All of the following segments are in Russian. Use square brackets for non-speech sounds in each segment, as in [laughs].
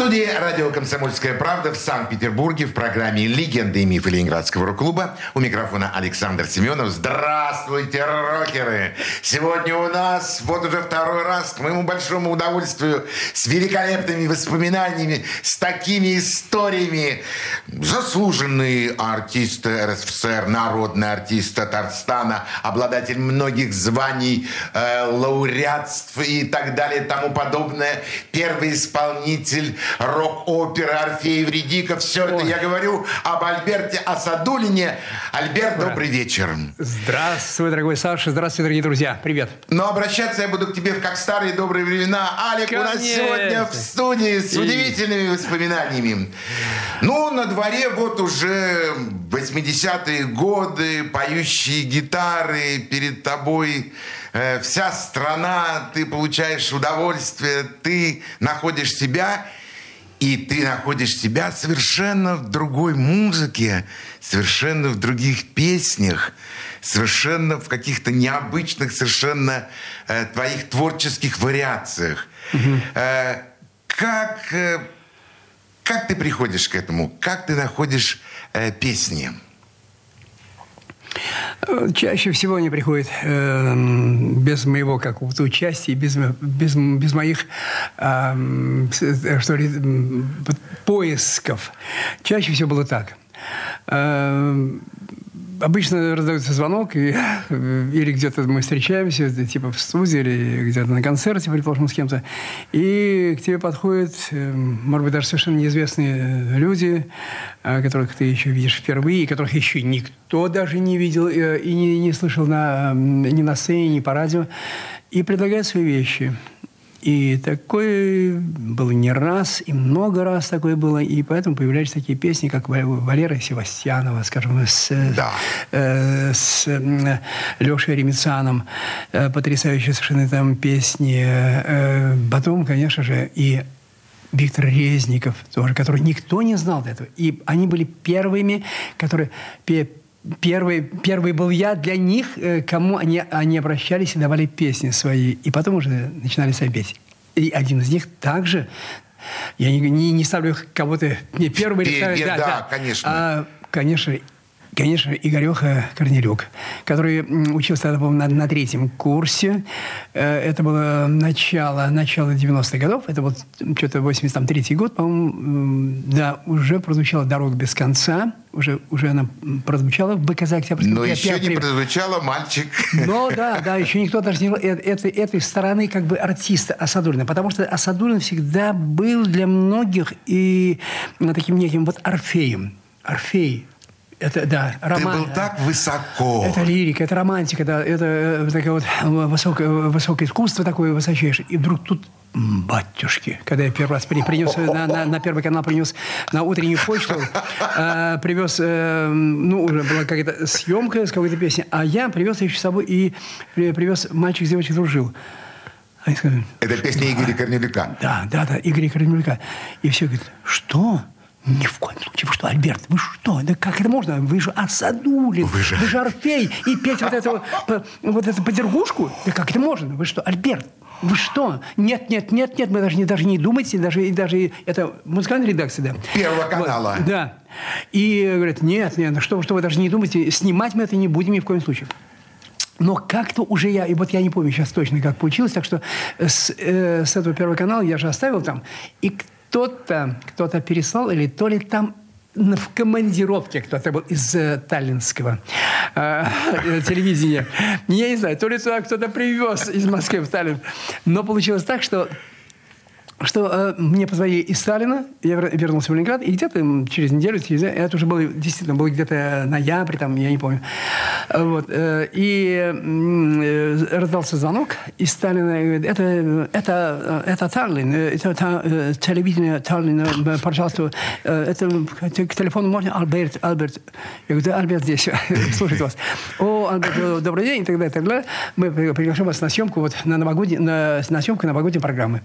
студии радио «Комсомольская правда» в Санкт-Петербурге в программе «Легенды и мифы Ленинградского рок-клуба». У микрофона Александр Семенов. Здравствуйте, рокеры! Сегодня у нас, вот уже второй раз, к моему большому удовольствию, с великолепными воспоминаниями, с такими историями. Заслуженный артист РСФСР, народный артист Татарстана, обладатель многих званий, э, лауреатств и так далее, тому подобное. Первый исполнитель рок-оперы Орфей Вредиков. Все Ой. это я говорю об Альберте Асадулине. Альберт, Ура. добрый вечер. Здравствуй, дорогой Саша. Здравствуй, дорогие друзья. Привет. Но обращаться я буду к тебе как старые добрые времена. Алик Конечно. у нас сегодня в студии с удивительными воспоминаниями. Ну, на дворе вот уже 80-е годы, поющие гитары, перед тобой э, вся страна, ты получаешь удовольствие, ты находишь себя – и ты находишь себя совершенно в другой музыке, совершенно в других песнях, совершенно в каких-то необычных совершенно э, твоих творческих вариациях. Угу. Э, как, э, как ты приходишь к этому? Как ты находишь э, песни? Чаще всего они приходят э, без моего какого-то участия, без, без, без моих э, что ли, поисков. Чаще всего было так. Э, обычно раздается звонок, и, [laughs] или где-то мы встречаемся, типа в студии, или где-то на концерте, предположим, с кем-то, и к тебе подходят, э, может быть, даже совершенно неизвестные люди, э, которых ты еще видишь впервые, и которых еще никто даже не видел э, и не, не слышал на, ни на сцене, ни по радио, и предлагают свои вещи – и такое было не раз, и много раз такое было. И поэтому появлялись такие песни, как Валера Севастьянова, скажем, с, да. э, с э, Лешей Ремицаном. Э, потрясающие совершенно там песни. Э, потом, конечно же, и Виктор Резников, тоже, который никто не знал до этого. И они были первыми, которые первый, первый был я для них, э, кому они, они обращались и давали песни свои. И потом уже начинали сами петь. И один из них также я не, не, не ставлю кого-то не первый или Да, да, да, конечно. А, конечно, конечно, Игореха Корнелюк, который учился тогда, на, на третьем курсе. Э, это было начало, начало 90-х годов. Это вот что-то 83-й год, по-моему. Да, уже прозвучала «Дорога без конца». Уже, уже она прозвучала в БКЗ Октябрьском. Но еще не прозвучала «Мальчик». Но да, да, еще никто даже не... Этой, этой стороны как бы артиста Асадулина. Потому что Асадулин всегда был для многих и таким неким вот Орфеем. Орфей, это, да, роман. Ты был так высоко. Это лирика, это романтика, да, это, это такое вот высокое, высокое искусство такое высочайшее. И вдруг тут батюшки, когда я первый раз принес на, на, на первый канал принес на утреннюю почту, э, привез, э, ну, уже была какая-то съемка с какой-то песни, а я привез ее с собой и привез «Мальчик с девочкой дружил». Они сказали, Это песня Игоря Корнелюка. Да, да, да, Игоря Корнелюка. И все говорят, что? Ни в коем случае. Вы что, Альберт, вы что? Да как это можно? Вы же Асадулин, вы же, вы же Орфей. И петь вот эту, вот эту подергушку? Да как это можно? Вы что, Альберт? Вы что? Нет, нет, нет, нет, мы даже не, даже не думайте, даже, даже это музыкальная редакция, да. Первого канала. Вот, да. И говорят, нет, нет, ну что, что вы даже не думайте, снимать мы это не будем ни в коем случае. Но как-то уже я, и вот я не помню сейчас точно, как получилось, так что с, э, с этого первого канала я же оставил там, и кто-то, кто-то переслал, или то ли там в командировке кто-то был из э, таллинского э, телевидения. Я не знаю, то ли туда кто-то привез из Москвы в Таллин. Но получилось так, что что э, мне позвонили из Сталина, я вернулся в Ленинград, и где-то через неделю, через, это уже было, действительно, было где-то ноябрь, там, я не помню. Вот, э, и э, раздался звонок из Сталина, говорит, это, это, это Таллин, это, это телевидение Таллина, пожалуйста, это к телефону можно, Альберт, Альберт. Я говорю, да, Альберт здесь, [laughs] слушает вас. О, Альберт, добрый день, и так далее, и так далее. Мы приглашаем вас на съемку, вот, на, новогодней, на, на съемку новогодней программы.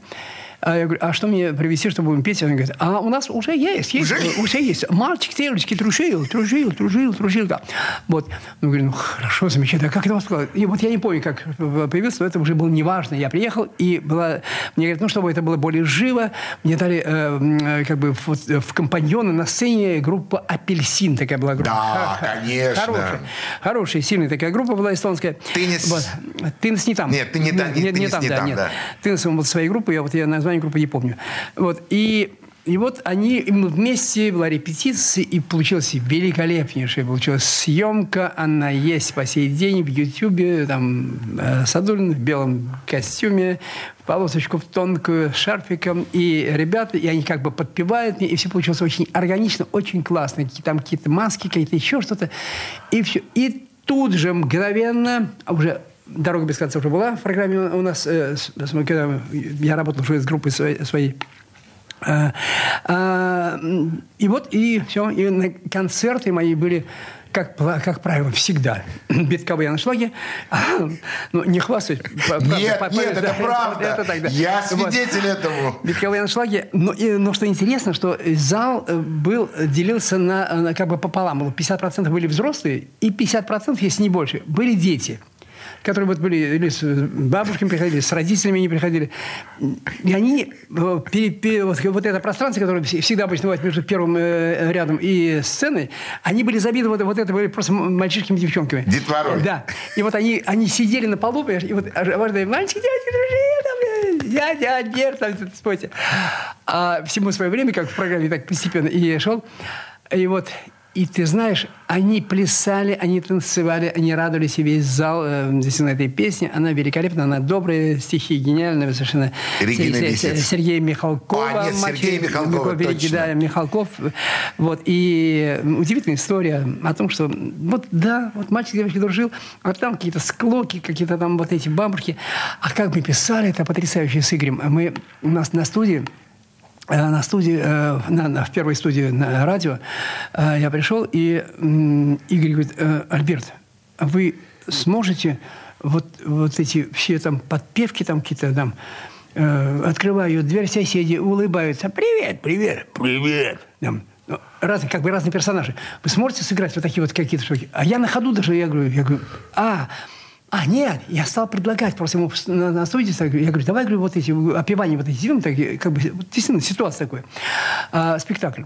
А я говорю, а что мне привезти, чтобы будем петь? Он говорит, а у нас уже есть, есть уже, уже есть. Мальчик Телечки тружил, тружил, тружил, тружил. Да. Вот. Ну, говорю, ну, хорошо, замечательно. А как это вас сказать? И вот я не помню, как появился, но это уже было неважно. Я приехал, и была... Мне говорят, ну, чтобы это было более живо, мне дали э, как бы в, в компаньоны на сцене группа «Апельсин». Такая была группа. Да, конечно. Хорошая, хорошая, сильная такая группа была эстонская. Тынес. Вот. Тынес не там. Нет, ты не, не, не, не, не там, не да, там, нет. да. Тынес, он вот своей группы, я вот я название группы не помню. Вот. И и вот они, и мы вместе, была репетиция, и получилась великолепнейшая получилась съемка. Она есть по сей день в Ютьюбе. Там э, Садулин в белом костюме, полосочку в тонкую, шарфиком. И ребята, и они как бы подпевают мне, и все получилось очень органично, очень классно. Там какие-то маски, какие-то еще что-то. И все. И тут же мгновенно, уже «Дорога без конца» уже была в программе у нас. Э, когда я работал уже с группой своей. Э, а, и вот, и все. И концерты мои были как, как правило, всегда [clears throat] битковые аншлаги. [laughs] ну, не хвастаюсь. Нет, по, нет, [laughs] это правда. Это. Я свидетель этому. Битковые аншлаги. Но, и, но что интересно, что зал э, был, делился на, на как бы пополам. 50% были взрослые, и 50%, если не больше, были дети которые вот были или с бабушками приходили, с родителями не приходили. И они, э, пере, пере, вот, вот это пространство, которое всегда обычно бывает между первым э, рядом и сценой, они были забиты, вот, вот это были просто мальчишками, девчонками. Детворой. Да. И вот они, они сидели на полу, и вот важные мальчики, дядьки, друзья, там, дядя Альберт, там, спойте. А всему свое время, как в программе, так постепенно и шел. И вот и ты знаешь, они плясали, они танцевали, они радовались, и весь зал э, здесь на этой песне. Она великолепна, она добрая, стихи гениальные совершенно. Регина Сергей, Сергей Михалков. А, нет, Сергей Михалков, великий, да, Михалков. Вот, и удивительная история о том, что вот да, вот мальчик девочки дружил, а там какие-то склоки, какие-то там вот эти бабушки. А как мы писали, это потрясающе с Игорем. Мы у нас на студии на студии, э, на, на, в первой студии на радио, э, я пришел, и Игорь говорит, Альберт, вы сможете вот, вот эти все там подпевки там какие-то там, открываю дверь, соседи улыбаются, привет, привет, привет. Там, ну, разные, как бы разные персонажи. Вы сможете сыграть вот такие вот какие-то штуки? А я на ходу даже, я говорю, я говорю, а, а, нет, я стал предлагать просто ему на, на студии, я говорю, давай, говорю, вот эти опевания вот эти сделаем, так, как бы, действительно, ситуация такая, а, спектакль.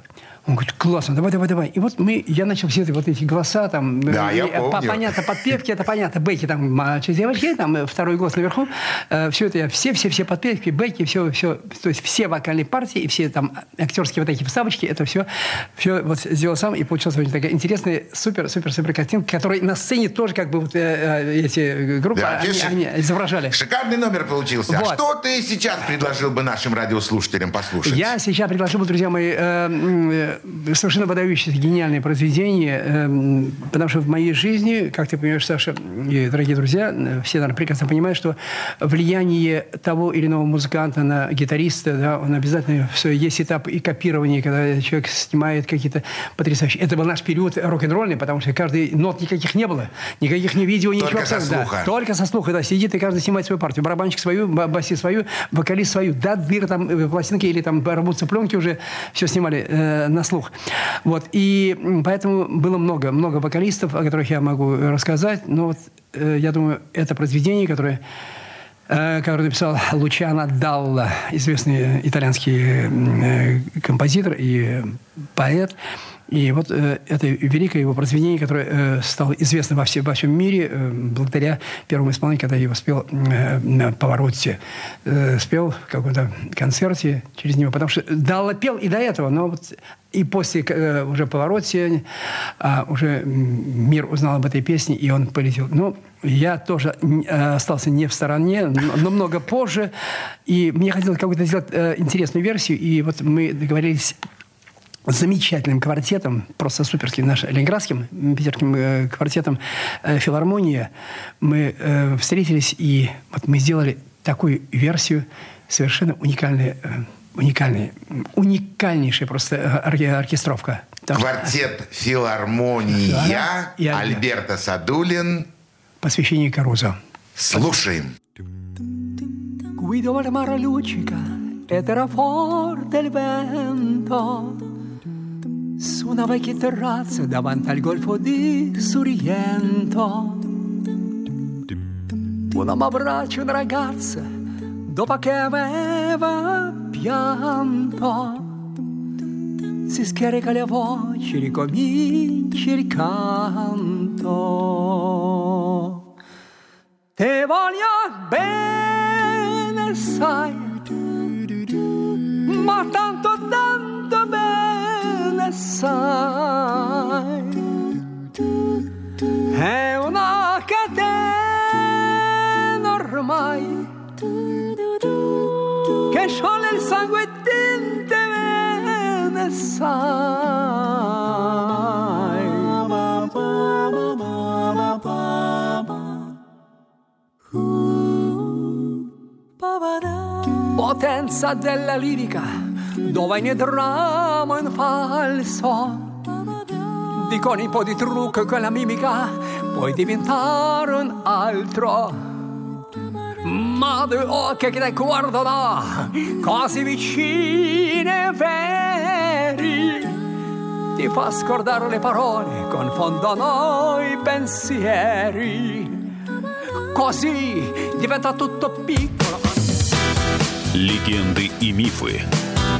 Он говорит, классно, давай, давай, давай. И вот мы, я начал все эти, вот эти голоса, там, да, э, я помню. понятно, подпевки, это понятно, бэки, там, мальчик, девочки, там, э, второй голос наверху, э, все это я, все, все, все подпевки, бэки, все, все, то есть все вокальные партии и все там актерские вот эти вставочки, это все, все вот сделал сам, и получилась очень такая интересная, супер, супер, супер картинка, которая на сцене тоже как бы вот э, э эти группы, да, они, они изображали. Шикарный номер получился. А вот. А что ты сейчас предложил бы нашим радиослушателям послушать? Я сейчас предложил бы, друзья мои, э, совершенно выдающееся, гениальное произведение, эм, потому что в моей жизни, как ты понимаешь, Саша, и дорогие друзья, э, все, наверное, прекрасно понимают, что влияние того или иного музыканта на гитариста, да, он обязательно все, есть этап и копирования, когда человек снимает какие-то потрясающие. Это был наш период рок-н-ролльный, потому что каждый нот никаких не было, никаких ни видео, ничего. Только со слуха. Да, только со слуха, да, сидит и каждый снимает свою партию. Барабанщик свою, басист свою, вокалист свою. Да, дыр там э, пластинки или там работаются пленки уже все снимали э, на слух. Вот. И поэтому было много, много вокалистов, о которых я могу рассказать. Но вот, э, я думаю, это произведение, которое э, который написал Лучано Далла, известный итальянский э, композитор и поэт. И вот э, это великое его произведение, которое э, стало известно во, все, во всем мире э, благодаря первому исполнению, когда я его спел э, на повороте. Э, спел в каком-то концерте через него. Потому что дал, пел и до этого, но вот и после э, уже повороте э, уже мир узнал об этой песне, и он полетел. Ну, я тоже э, остался не в стороне, но, но много позже. И мне хотелось какую-то сделать э, интересную версию, и вот мы договорились замечательным квартетом, просто суперским нашим ленинградским питерским э, квартетом э, «Филармония». Мы э, встретились, и вот мы сделали такую версию, совершенно уникальную, э, уникальная, уникальнейшая просто э, ор- оркестровка. Там, Квартет «Филармония», и Альберт. Альберто Садулин. Посвящение Карузо. Слушаем. Guido forte il vento su una vecchia terrazza davanti al golfo di Sorrento. Un uomo abbraccia una ragazza dopo che aveva pianto. Si scarica le voci, ricomincia il canto. Te voglio bene, sai, sai. È una catena ormai che scioglie il sangue e te bene, sai. Potenza della lirica, dove ne dramma in falso. Di con un po' di trucco con la mimica puoi diventare un altro. Ma due occhi che ti guardano così vicini e veri ti fa scordare le parole, confondono i pensieri. Così diventa tutto piccolo. Легенды и мифы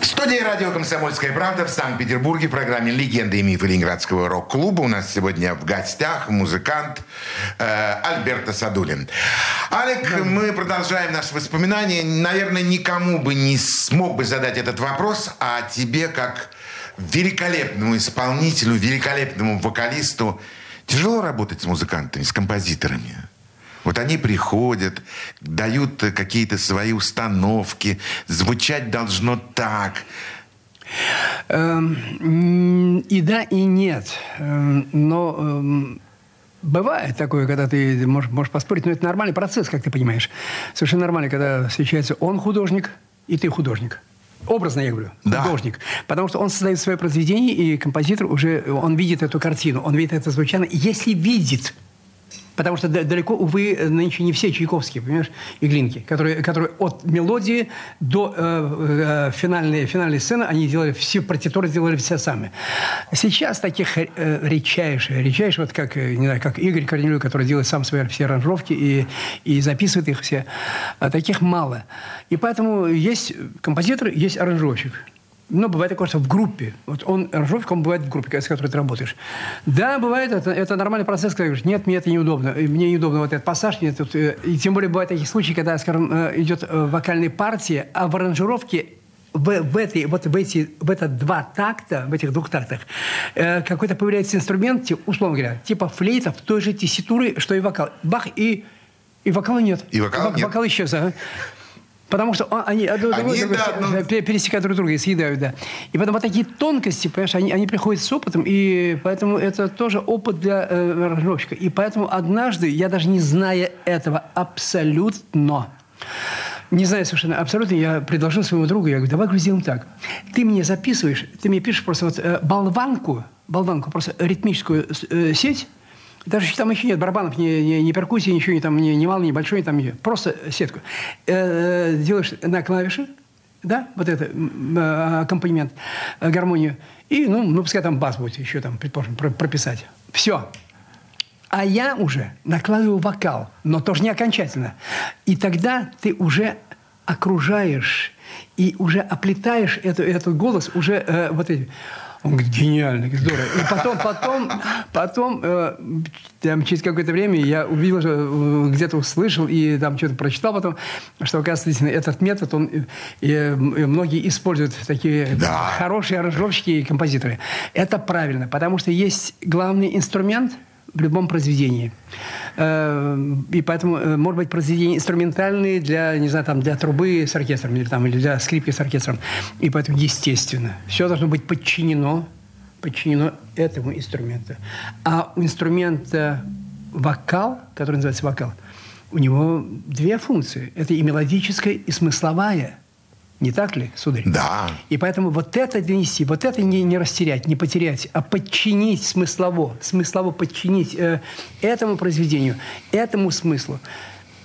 В студии радио «Комсомольская правда» в Санкт-Петербурге в программе «Легенды и мифы Ленинградского рок-клуба» у нас сегодня в гостях музыкант э, Альберто Садулин. Алек, мы продолжаем наши воспоминания. Наверное, никому бы не смог бы задать этот вопрос, а тебе, как великолепному исполнителю, великолепному вокалисту, тяжело работать с музыкантами, с композиторами? Вот они приходят, дают какие-то свои установки, звучать должно так. Эм, И да, и нет. Эм, Но эм, бывает такое, когда ты можешь, можешь поспорить, но это нормальный процесс, как ты понимаешь. Совершенно нормально, когда встречается он художник, и ты художник. Образно я говорю, Да. художник. Потому что он создает свое произведение, и композитор уже, он видит эту картину, он видит это звучание. Если видит, Потому что да- далеко, увы, нынче не все Чайковские, понимаешь, и Глинки, которые, которые от мелодии до э, э, финальной, финальной сцены, они делали все, партитуры делали все сами. Сейчас таких э, редчайших, редчайших, вот как, э, не знаю, как Игорь Корнелюк, который делает сам свои все аранжировки и, и записывает их все, а таких мало. И поэтому есть композитор, есть аранжировщик. Но бывает такое, что в группе. Вот он, аранжировщик, он бывает в группе, с которой ты работаешь. Да, бывает, это, это нормальный процесс, когда говоришь, нет, мне это неудобно, э, мне неудобно вот этот пассаж, мне тут... э, И тем более бывают такие случаи, когда, скажем, э, идет вокальная партия, а в аранжировке в, в, этой, вот в, эти, в это два такта, в этих двух тактах, э, какой-то появляется инструмент, условно говоря, типа флейта в той же тесситуре, что и вокал. Бах, и, и вокала нет. И вокала Вок- нет. Вокал исчез, ага. Потому что он- они, одно Они, другое да, с- ну- пе- пересекают друг друга и съедают, да. И потом вот такие тонкости, понимаешь, они, они приходят с опытом, и поэтому это тоже опыт для э, аранжировщика. И поэтому однажды, я даже не зная этого абсолютно, не знаю совершенно абсолютно, я предложил своему другу, я говорю, давай сделаем так. Ты мне записываешь, ты мне пишешь просто вот э, болванку, болванку, просто ритмическую э, сеть, Даже там еще нет барабанов, ни, ни, ни перкуссии, ничего, ни, там, ни, ни малый, ни большой, там, просто сетку. Э, делаешь на клавиши, да, вот это э, аккомпанемент, э, гармонию. И, ну, ну, пускай там бас будет еще там, предположим, прописать. Все. А я уже накладываю вокал, но тоже не окончательно. И тогда ты уже окружаешь и уже оплетаешь эту, этот голос уже э, вот этим. Он говорит, гениально, здорово. И потом, потом, потом, э, там, через какое-то время я увидел, э, где-то услышал и там что-то прочитал потом, что, оказывается, этот метод, он, и, и многие используют такие да. хорошие аранжировщики и композиторы. Это правильно, потому что есть главный инструмент – в любом произведении. Э, и поэтому, э, может быть, произведения инструментальные для, не знаю, там, для трубы с оркестром или, там, или для скрипки с оркестром. И поэтому, естественно, все должно быть подчинено, подчинено этому инструменту. А у инструмента вокал, который называется вокал, у него две функции. Это и мелодическая, и смысловая – не так ли, сударь? Да. И поэтому вот это донести, вот это не, не растерять, не потерять, а подчинить смыслово, смыслово подчинить э, этому произведению, этому смыслу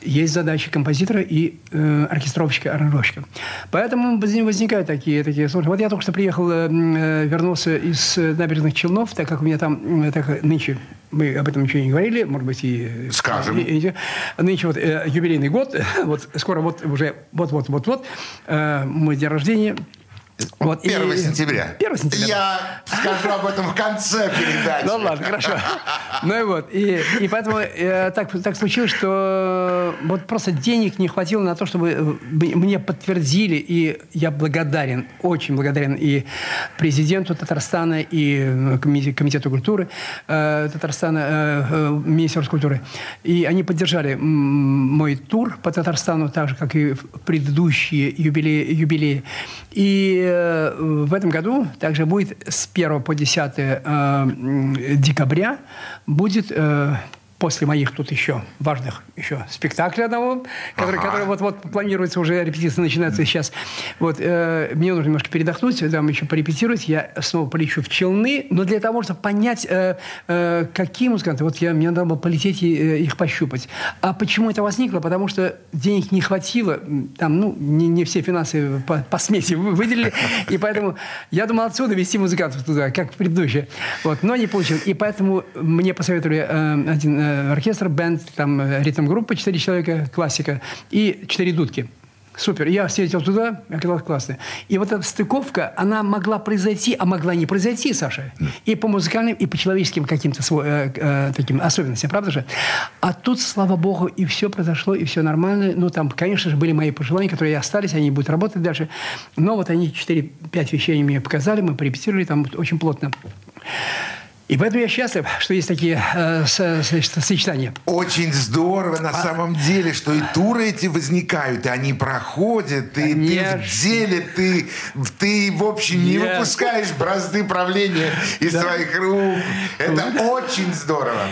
есть задачи композитора и э, оркестровщика, аранжировщика. Поэтому возникают такие, такие сложности. Вот я только что приехал, э, э вернулся из э, набережных Челнов, так как у меня там, э, так нынче мы об этом ничего не говорили, может быть, и... Скажем. И, и, нынче вот э, юбилейный год, [laughs] вот скоро вот уже вот-вот-вот-вот, э, мой день рождения – вот, 1 и... сентября. 1 сентября. Я скажу об этом в конце передачи. Ну ладно, хорошо. Ну и вот. И, и поэтому э, так, так случилось, что вот просто денег не хватило на то, чтобы э, мне подтвердили, и я благодарен, очень благодарен и президенту Татарстана, и э, комитету культуры э, Татарстана, э, э, Министерству культуры. И они поддержали мой тур по Татарстану, так же, как и предыдущие юбилеи. юбилеи. И Э, в этом году также будет с 1 по 10 э, декабря будет э, после моих тут еще важных еще спектаклей одного, который, ага. который вот-вот планируется, уже репетиция начинается сейчас. Вот, э, мне нужно немножко передохнуть, там еще порепетировать. Я снова полечу в Челны, но для того, чтобы понять, э, э, какие музыканты, вот я, мне надо было полететь и э, их пощупать. А почему это возникло? Потому что денег не хватило, там, ну, не, не все финансы по, по смеси выделили, и поэтому я думал отсюда вести музыкантов туда, как предыдущие. Вот, но не получилось. И поэтому мне посоветовали э, один э, оркестр, бенд, там э, ритм-группа, четыре человека, классика и четыре дудки. Супер. Я встретил туда, оказалось классно. И вот эта стыковка, она могла произойти, а могла не произойти, Саша. И по музыкальным, и по человеческим каким-то свой, э, э, таким особенностям, правда же? А тут, слава богу, и все произошло, и все нормально. Ну, там, конечно же, были мои пожелания, которые остались, они будут работать дальше. Но вот они 4-5 вещей мне показали, мы порепетировали там очень плотно. И поэтому я счастлив, что есть такие э, сочетания. Очень здорово на а... самом деле, что и туры эти возникают, и они проходят, и Конечно. ты в деле, ты, ты в общем, не Нет. выпускаешь бразды правления из да. своих рук. Это очень здорово.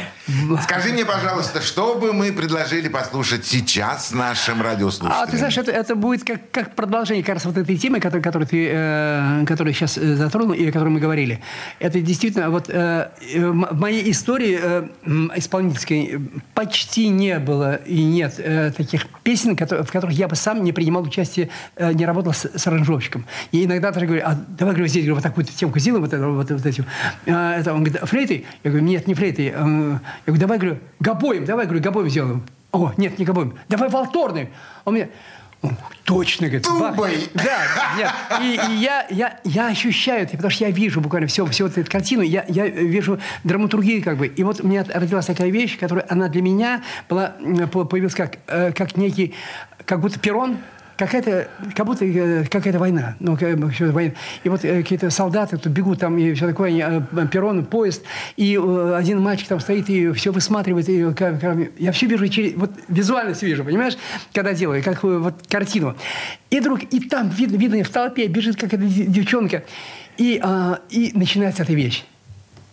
Скажи мне, пожалуйста, что бы мы предложили послушать сейчас нашим радиослушателям? А ты знаешь, это, это будет как, как продолжение, как раз вот этой темы, которую, которую ты э, которую сейчас э, затронул и о которой мы говорили. Это действительно вот э, в моей истории э, исполнительской почти не было и нет э, таких песен, которые, в которых я бы сам не принимал участие, э, не работал с, с аранжировщиком. И иногда даже говорю, а давай говорю, здесь говорю, вот такую темку сделаем, вот, это, вот, вот этим. А, это, он говорит, флейтой? Я говорю, нет, не флейтой. Я говорю, давай, говорю, гобоем, давай, говорю, гобоем сделаем. О, нет, не гобоем. Давай волторный. Он мне, Точно, говорит. Тубой. Да, нет. И, и я, я, я ощущаю это, потому что я вижу буквально все, всю вот эту картину, я, я вижу драматургию как бы. И вот у меня родилась такая вещь, которая, она для меня была, появилась как, э, как некий, как будто перрон, какая-то, как будто э, какая-то война. Ну, война. И вот э, какие-то солдаты тут бегут там, и все такое, э, перрон, поезд, и один мальчик там стоит и все высматривает. И, я все вижу, через, вот визуально вижу, понимаешь, когда делаю, как вот картину. И вдруг, и там видно, видно в толпе бежит какая-то девчонка, и, а, и начинается эта вещь.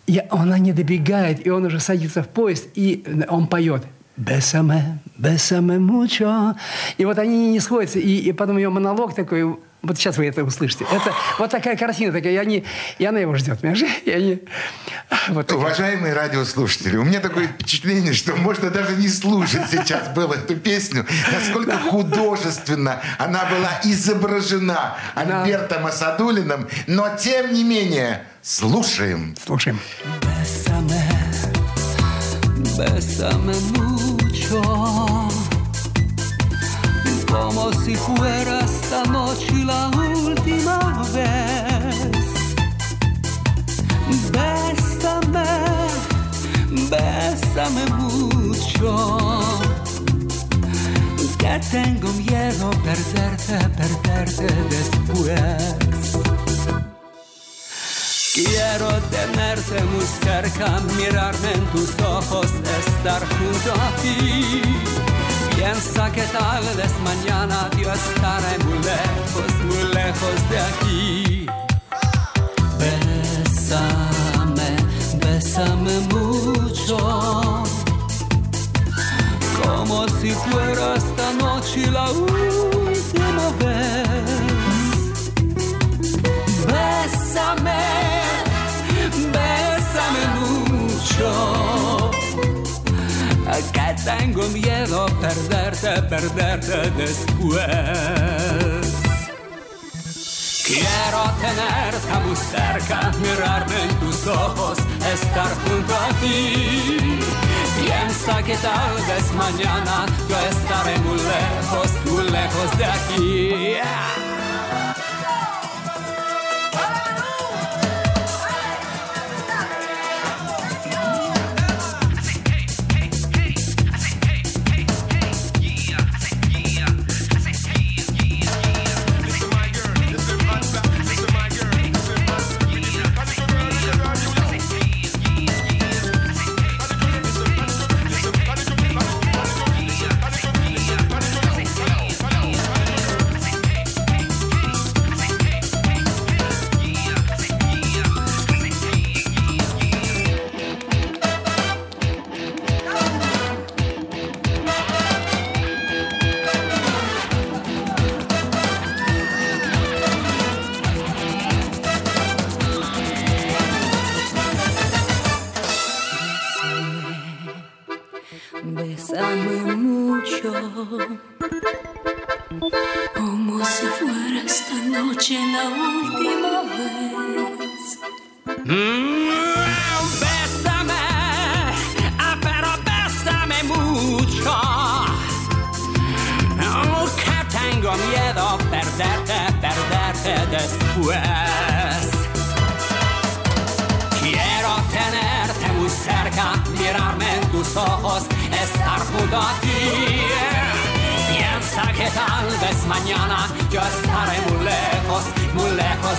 И она не добегает, и он уже садится в поезд, и он поет – Бесаме, бесаме мучо. И вот они не сходятся. И, и потом ее монолог такой, Вот сейчас вы это услышите. Это вот такая картина, такая, и, они, и она его ждет? И они... Вот Уважаемые радиослушатели, у меня такое впечатление, что можно даже не слушать сейчас было эту песню, насколько художественно она была изображена Альбертом Асадулиным, но тем не менее слушаем. Слушаем. Bésame mucho como si fuera esta noche la última vez. Bésame, bésame mucho. Que tengo miedo perderte, perderte después. Quiero tenerte muy cerca, mirarme en tus ojos, estar junto a ti Piensa que tal vez mañana yo estaré muy lejos, muy lejos de aquí. Bésame, bésame mucho. Como si fuera esta noche la última tengo miedo perderte, perderte después. Quiero tenerte muy cerca, mirarme en tus ojos, estar junto a ti. Piensa que tal vez mañana yo estaré muy lejos, muy lejos de aquí. Πες μανιάνα κι ο στάρε μου λέχος, μου λέχος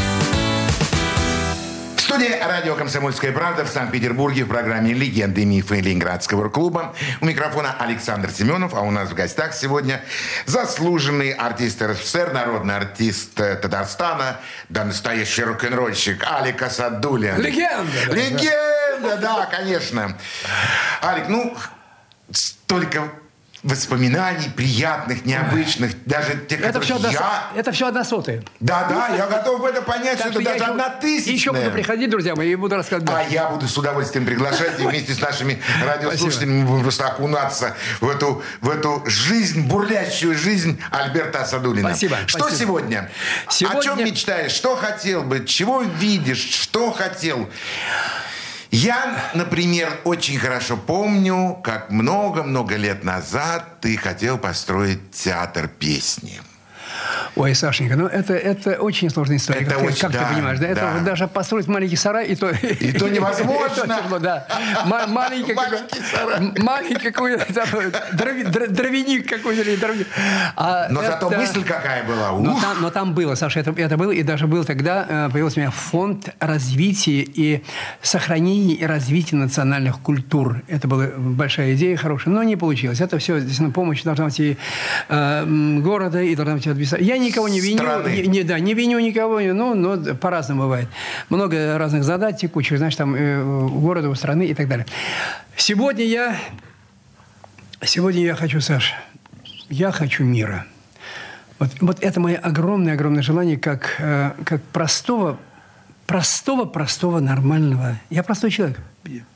студии радио «Комсомольская правда» в Санкт-Петербурге в программе «Легенды и мифы Ленинградского клуба». У микрофона Александр Семенов, а у нас в гостях сегодня заслуженный артист РСФСР, народный артист э, Татарстана, да настоящий рок-н-ролльщик Алик Асадулин. Легенда! Легенда, да, конечно. Алик, ну, столько воспоминаний приятных, необычных, даже тех, это все, одна, я... это все одна сотая. Да, да, я готов в это понять, что это даже еще, одна тысячная. Еще буду приходить, друзья мои, и буду рассказывать. А я буду с удовольствием приглашать и вместе с нашими радиослушателями будем просто окунаться в эту, в эту жизнь, бурлящую жизнь Альберта Асадулина. Спасибо. Что спасибо. сегодня? сегодня? О чем мечтаешь? Что хотел бы? Чего видишь? Что хотел? Я, например, очень хорошо помню, как много-много лет назад ты хотел построить театр песни. Ой, Сашенька, ну это, это очень сложная история. Это как очень, ты, как да, ты понимаешь, да? Это да. вот даже построить маленький сарай, и то... И то [laughs] невозможно. тяжело, да. Ма- Маленький, сарай. маленький какой-то дровяник какой-то. А Но зато это- мысль какая была. но там, было, Саша, это, это было, и даже был тогда, э, появился у меня фонд развития и сохранения и развития национальных культур. Это была большая идея, хорошая, но не получилось. Это все, действительно, помощь должна быть и э, города, и должна быть от. Я никого не виню, не, не- да, не виню никого, ну, но по-разному бывает. Много разных задач текучих, знаешь, там э, у города, у страны и так далее. Сегодня я, сегодня я хочу, Саш, я хочу мира. Вот, вот это мое огромное-огромное желание, как, э, как простого, простого-простого нормального. Я простой человек,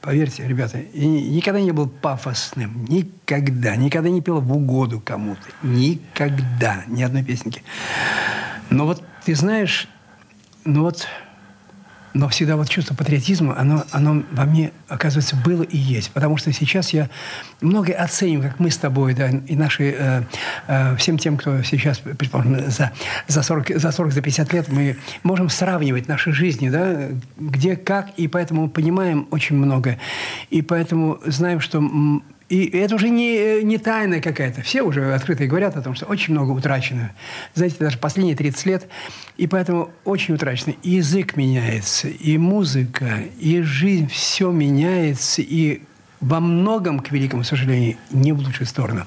поверьте, ребята. И никогда не был пафосным. Никогда. Никогда не пел в угоду кому-то. Никогда. Ни одной песенки. Но вот ты знаешь, ну вот но всегда вот чувство патриотизма, оно, оно во мне, оказывается, было и есть. Потому что сейчас я многое оцениваю, как мы с тобой, да, и наши, э, э, всем тем, кто сейчас, предположим, за, за, 40, за 40, за 50 лет, мы можем сравнивать наши жизни, да, где, как, и поэтому понимаем очень много. И поэтому знаем, что и это уже не, не тайна какая-то. Все уже открыто говорят о том, что очень много утрачено. Знаете, даже последние 30 лет. И поэтому очень утрачено. И язык меняется, и музыка, и жизнь. Все меняется. И во многом, к великому сожалению, не в лучшую сторону.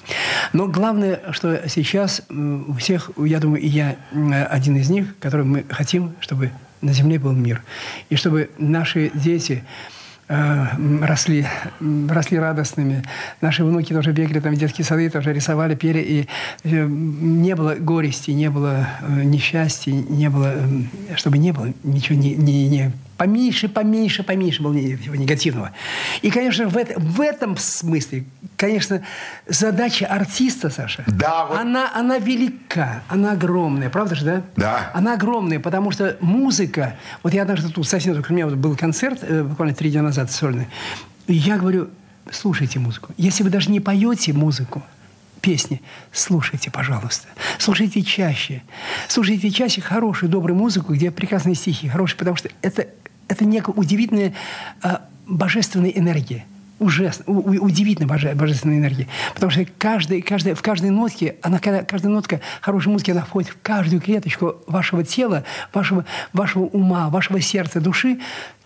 Но главное, что сейчас у всех, я думаю, и я один из них, который мы хотим, чтобы на Земле был мир. И чтобы наши дети э, росли, м, росли радостными. Наши внуки тоже бегали там в детские сады, тоже рисовали, пели. И э, не было горести, не было э, несчастья, не было, чтобы не было ничего не, не, не поменьше, поменьше, поменьше было всего негативного. И, конечно, в, это- в этом смысле, конечно, задача артиста, Саша, Да, вот. она, она велика, она огромная, правда же, да? Да. Она огромная, потому что музыка... Вот я однажды тут, совсем у меня вот был концерт, э, буквально три дня назад, сольный. И я говорю, слушайте музыку. Если вы даже не поете музыку, песни, слушайте, пожалуйста. Слушайте чаще. Слушайте чаще хорошую, добрую музыку, где прекрасные стихи, хорошие, потому что это, это некая удивительная а, божественная энергия. Ужасно, у- у- удивительная боже- божественная энергия. Потому что каждый, каждый, в каждой нотке, она, каждая нотка хорошей музыки, она входит в каждую клеточку вашего тела, вашего, вашего ума, вашего сердца, души,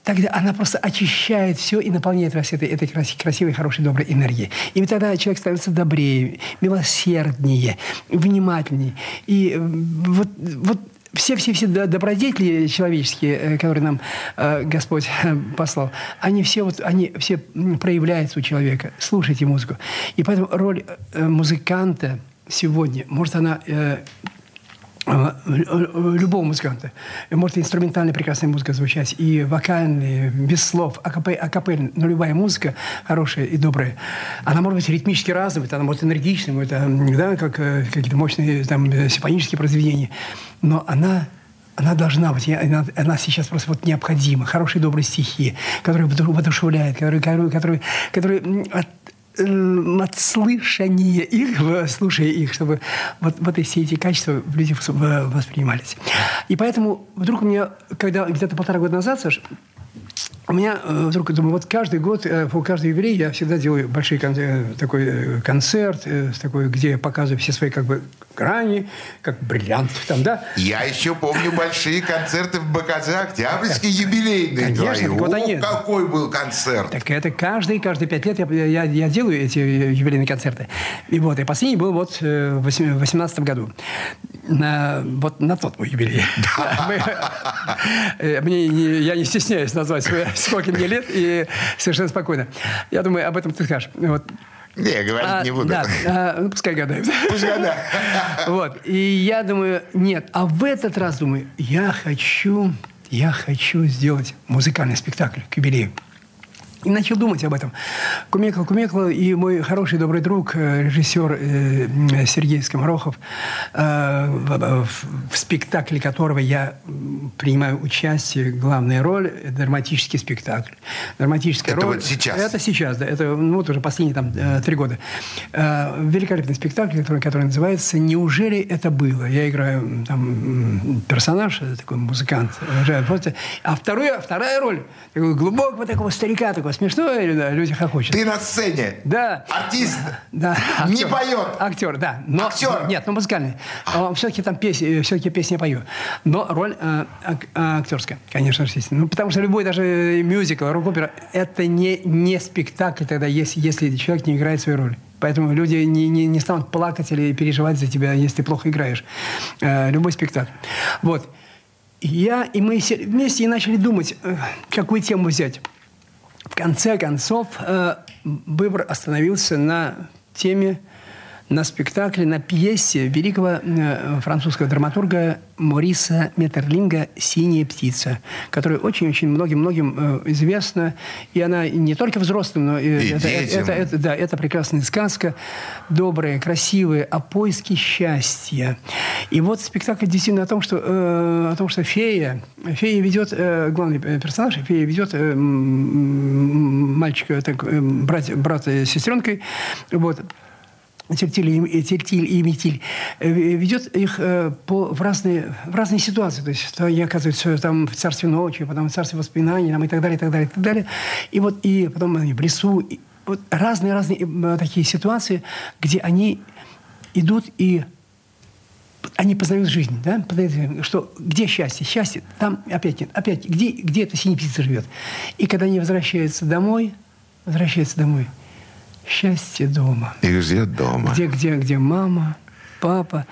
тогда она просто очищает все и наполняет вас этой, этой краси- красивой, хорошей, доброй энергией. И тогда человек становится добрее, милосерднее, внимательнее. И э, вот, вот все-все-все до- добродетели человеческие, э, которые нам э, Господь э, послал, они все, вот, они все проявляются у человека. Слушайте музыку. И поэтому роль э, музыканта сегодня, может, она любого музыканта. Может инструментальная прекрасная музыка звучать, и вокальная, без слов, акапе- акапельная, но любая музыка хорошая и добрая. Она может быть ритмически развита, она может энергичная, может, э, да, как э, какие-то мощные там, э, симфонические произведения. Но она она должна быть, она, она сейчас просто вот необходима. Хорошие, добрые стихи, которые воду- воодушевляют, которые, которые, которые, от, э, от слышания их, слушая их, чтобы вот, вот все эти качества в людях воспринимались. И поэтому вдруг у меня, когда где-то полтора года назад, Саш, у меня э, вдруг, думаю, вот каждый год, э, по каждый юбилей я всегда делаю большой э, такой э, концерт, э, с такой, где я показываю все свои как бы грани, как бриллиант там, да? Я еще помню большие концерты в БКЗ «Октябрьский юбилейный». Конечно, твои. вот они. какой был концерт. Так это каждый, каждые пять лет я, я, я делаю эти э, юбилейные концерты. И вот, и последний был вот э, в 2018 году. На, вот на тот мой юбилей. [laughs] Э, Мне не- я не стесняюсь назвать, сколько мне лет, и совершенно спокойно. Я думаю, об этом ты скажешь. Вот. Не, говорить А, не буду. Да, а, ну, пускай гадают. [laughs] Пусть гадают. Вот. И я думаю, нет. А в этот раз думаю, я хочу, я хочу сделать музыкальный спектакль к юбилею. И начал думать об этом. Кумекал, кумекал, и мой хороший добрый друг, э, режиссер э, Сергей Скоморохов, э, в, в- спектакле которого я принимаю участие, главная роль – драматический спектакль. Драматическая Это роль. вот сейчас? Это сейчас, да. Это ну, вот уже последние там э, три года. Э, Великолепный спектакль, который, который называется «Неужели это было?». Я играю там персонаж, э, такой музыкант. А вторую, вторая роль такого глубокого такого старика, такого смешного, и, да, люди хохочут. Ты на сцене. Да. Артист. [laughs] Да, Не актер. поет. Актер, да. Но, Актер. Нет, ну музыкальный. Все-таки там песни, все-таки песни пою. Но роль э, ак- а, актерская, конечно, естественно. Ну, потому что любой даже мюзикл, рок-опера, это не, не спектакль тогда, если, если человек не играет свою роль. Поэтому люди не, не, не станут плакать или переживать за тебя, если ты плохо играешь. Э, любой спектакль. Вот. Я и мы вместе и начали думать, э, какую тему взять. В конце концов, э, выбор остановился на теме, на спектакле, на пьесе великого э, французского драматурга Мориса Метерлинга «Синяя птица», которая очень-очень многим-многим э, известна. И она не только взрослым, но И это, детям. это- это- да, это прекрасная сказка, добрая, красивая, о поиске счастья. И вот спектакль действительно о том, что, э, о том, что фея, фея ведет, э, главный персонаж, фея ведет э, мальчика, так, брат, брата с сестренкой, вот, Тертиль и, Метиль, э, ведет их э, по, в, разные, в разные ситуации. То есть они оказываются там в царстве ночи, потом в царстве воспоминаний там, и так далее, и так далее, и так далее. И вот и потом они в лесу. И вот разные-разные э, такие ситуации, где они идут и они познают жизнь, да, познают, что где счастье? Счастье там опять нет, опять где где эта синяя птица живет? И когда они возвращаются домой, возвращаются домой, счастье дома. Их ждет дома. Где, где, где мама, папа,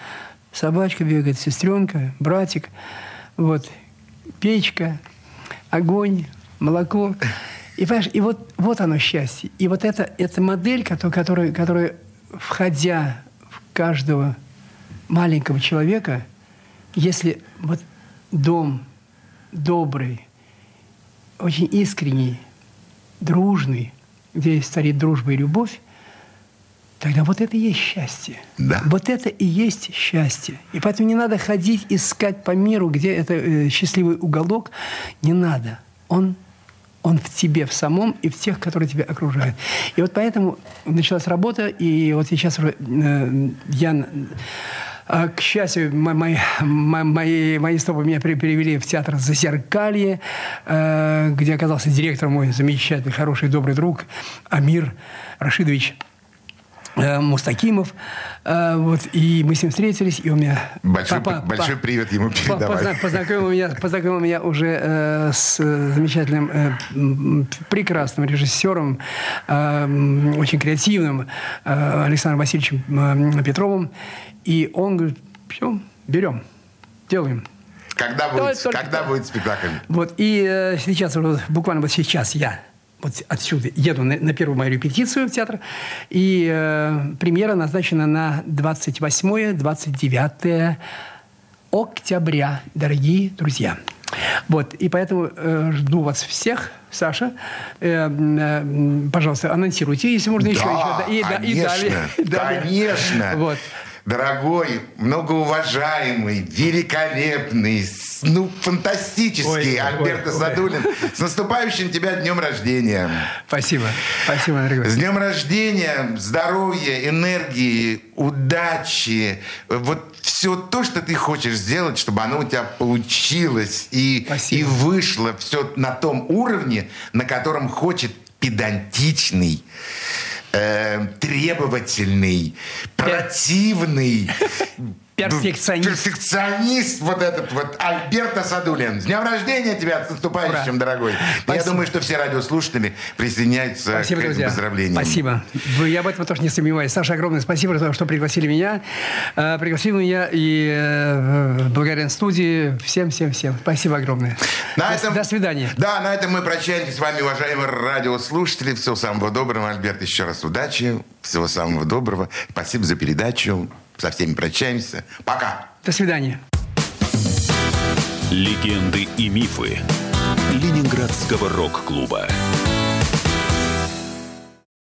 собачка бегает, сестренка, братик, вот, печка, огонь, молоко. И, понимаешь, и вот, вот оно счастье. И вот это, эта модель, которая, которая, входя в каждого маленького человека, если вот дом добрый, очень искренний, дружный, где царит дружба и любовь, тогда вот это и есть счастье. Да. Вот это и есть счастье. И поэтому не надо ходить искать по миру, где это э, счастливый уголок. Не надо. Он, он в тебе, в самом и в тех, которые тебя окружают. И вот поэтому началась работа, и вот сейчас уже э, я... А, К счастью, мо- мои, мо- мои, мои стопы меня перевели в театр «Зазеркалье», э, где оказался директор мой замечательный, хороший, добрый друг Амир Рашидович Мустакимов. Э, Вот, и мы с ним встретились, и у меня... Большой, папа- большой па- привет ему передавай. позна- Познакомил меня, познакомил меня уже э, с э, замечательным, э, прекрасным режиссером, э, очень креативным э, Александром Васильевичем э, Петровым. И он говорит, все, берем, делаем. Когда будет, только- когда будет спектакль? Вот, и э, сейчас, вот, буквально вот сейчас я вот отсюда еду на, на первую мою репетицию в театр, и э, премьера назначена на 28-29 октября, дорогие друзья. Вот, и поэтому э, жду вас всех, Саша. Э, э, пожалуйста, анонсируйте, если можно еще. Да, еще. И, да, и конечно, далее. [laughs] и далее. конечно. Вот. Дорогой, многоуважаемый, великолепный, ну, фантастический Ой, ой. Садулин. С наступающим тебя днем рождения. Спасибо. Спасибо, Андрей С днем рождения, здоровья, энергии, удачи. Вот все то, что ты хочешь сделать, чтобы оно у тебя получилось и, Спасибо. и вышло все на том уровне, на котором хочет педантичный, э, требовательный, противный, [laughs] Перфекционист. Перфекционист вот этот вот Альберто Садулин. С днем рождения тебя, с наступающим, Ура. дорогой. Спасибо. Я думаю, что все радиослушатели присоединяются спасибо, к этим друзья. поздравлениям. Спасибо. Я об этом тоже не сомневаюсь. Саша, огромное спасибо за то, что пригласили меня. Э, пригласили меня и э, благодарен студии. Всем, всем, всем. Спасибо огромное. На до, этом, до свидания. Да, на этом мы прощаемся с вами, уважаемые радиослушатели. Всего самого доброго. Альберт, еще раз удачи. Всего самого доброго. Спасибо за передачу со всеми прощаемся. Пока. До свидания. Легенды и мифы Ленинградского рок-клуба.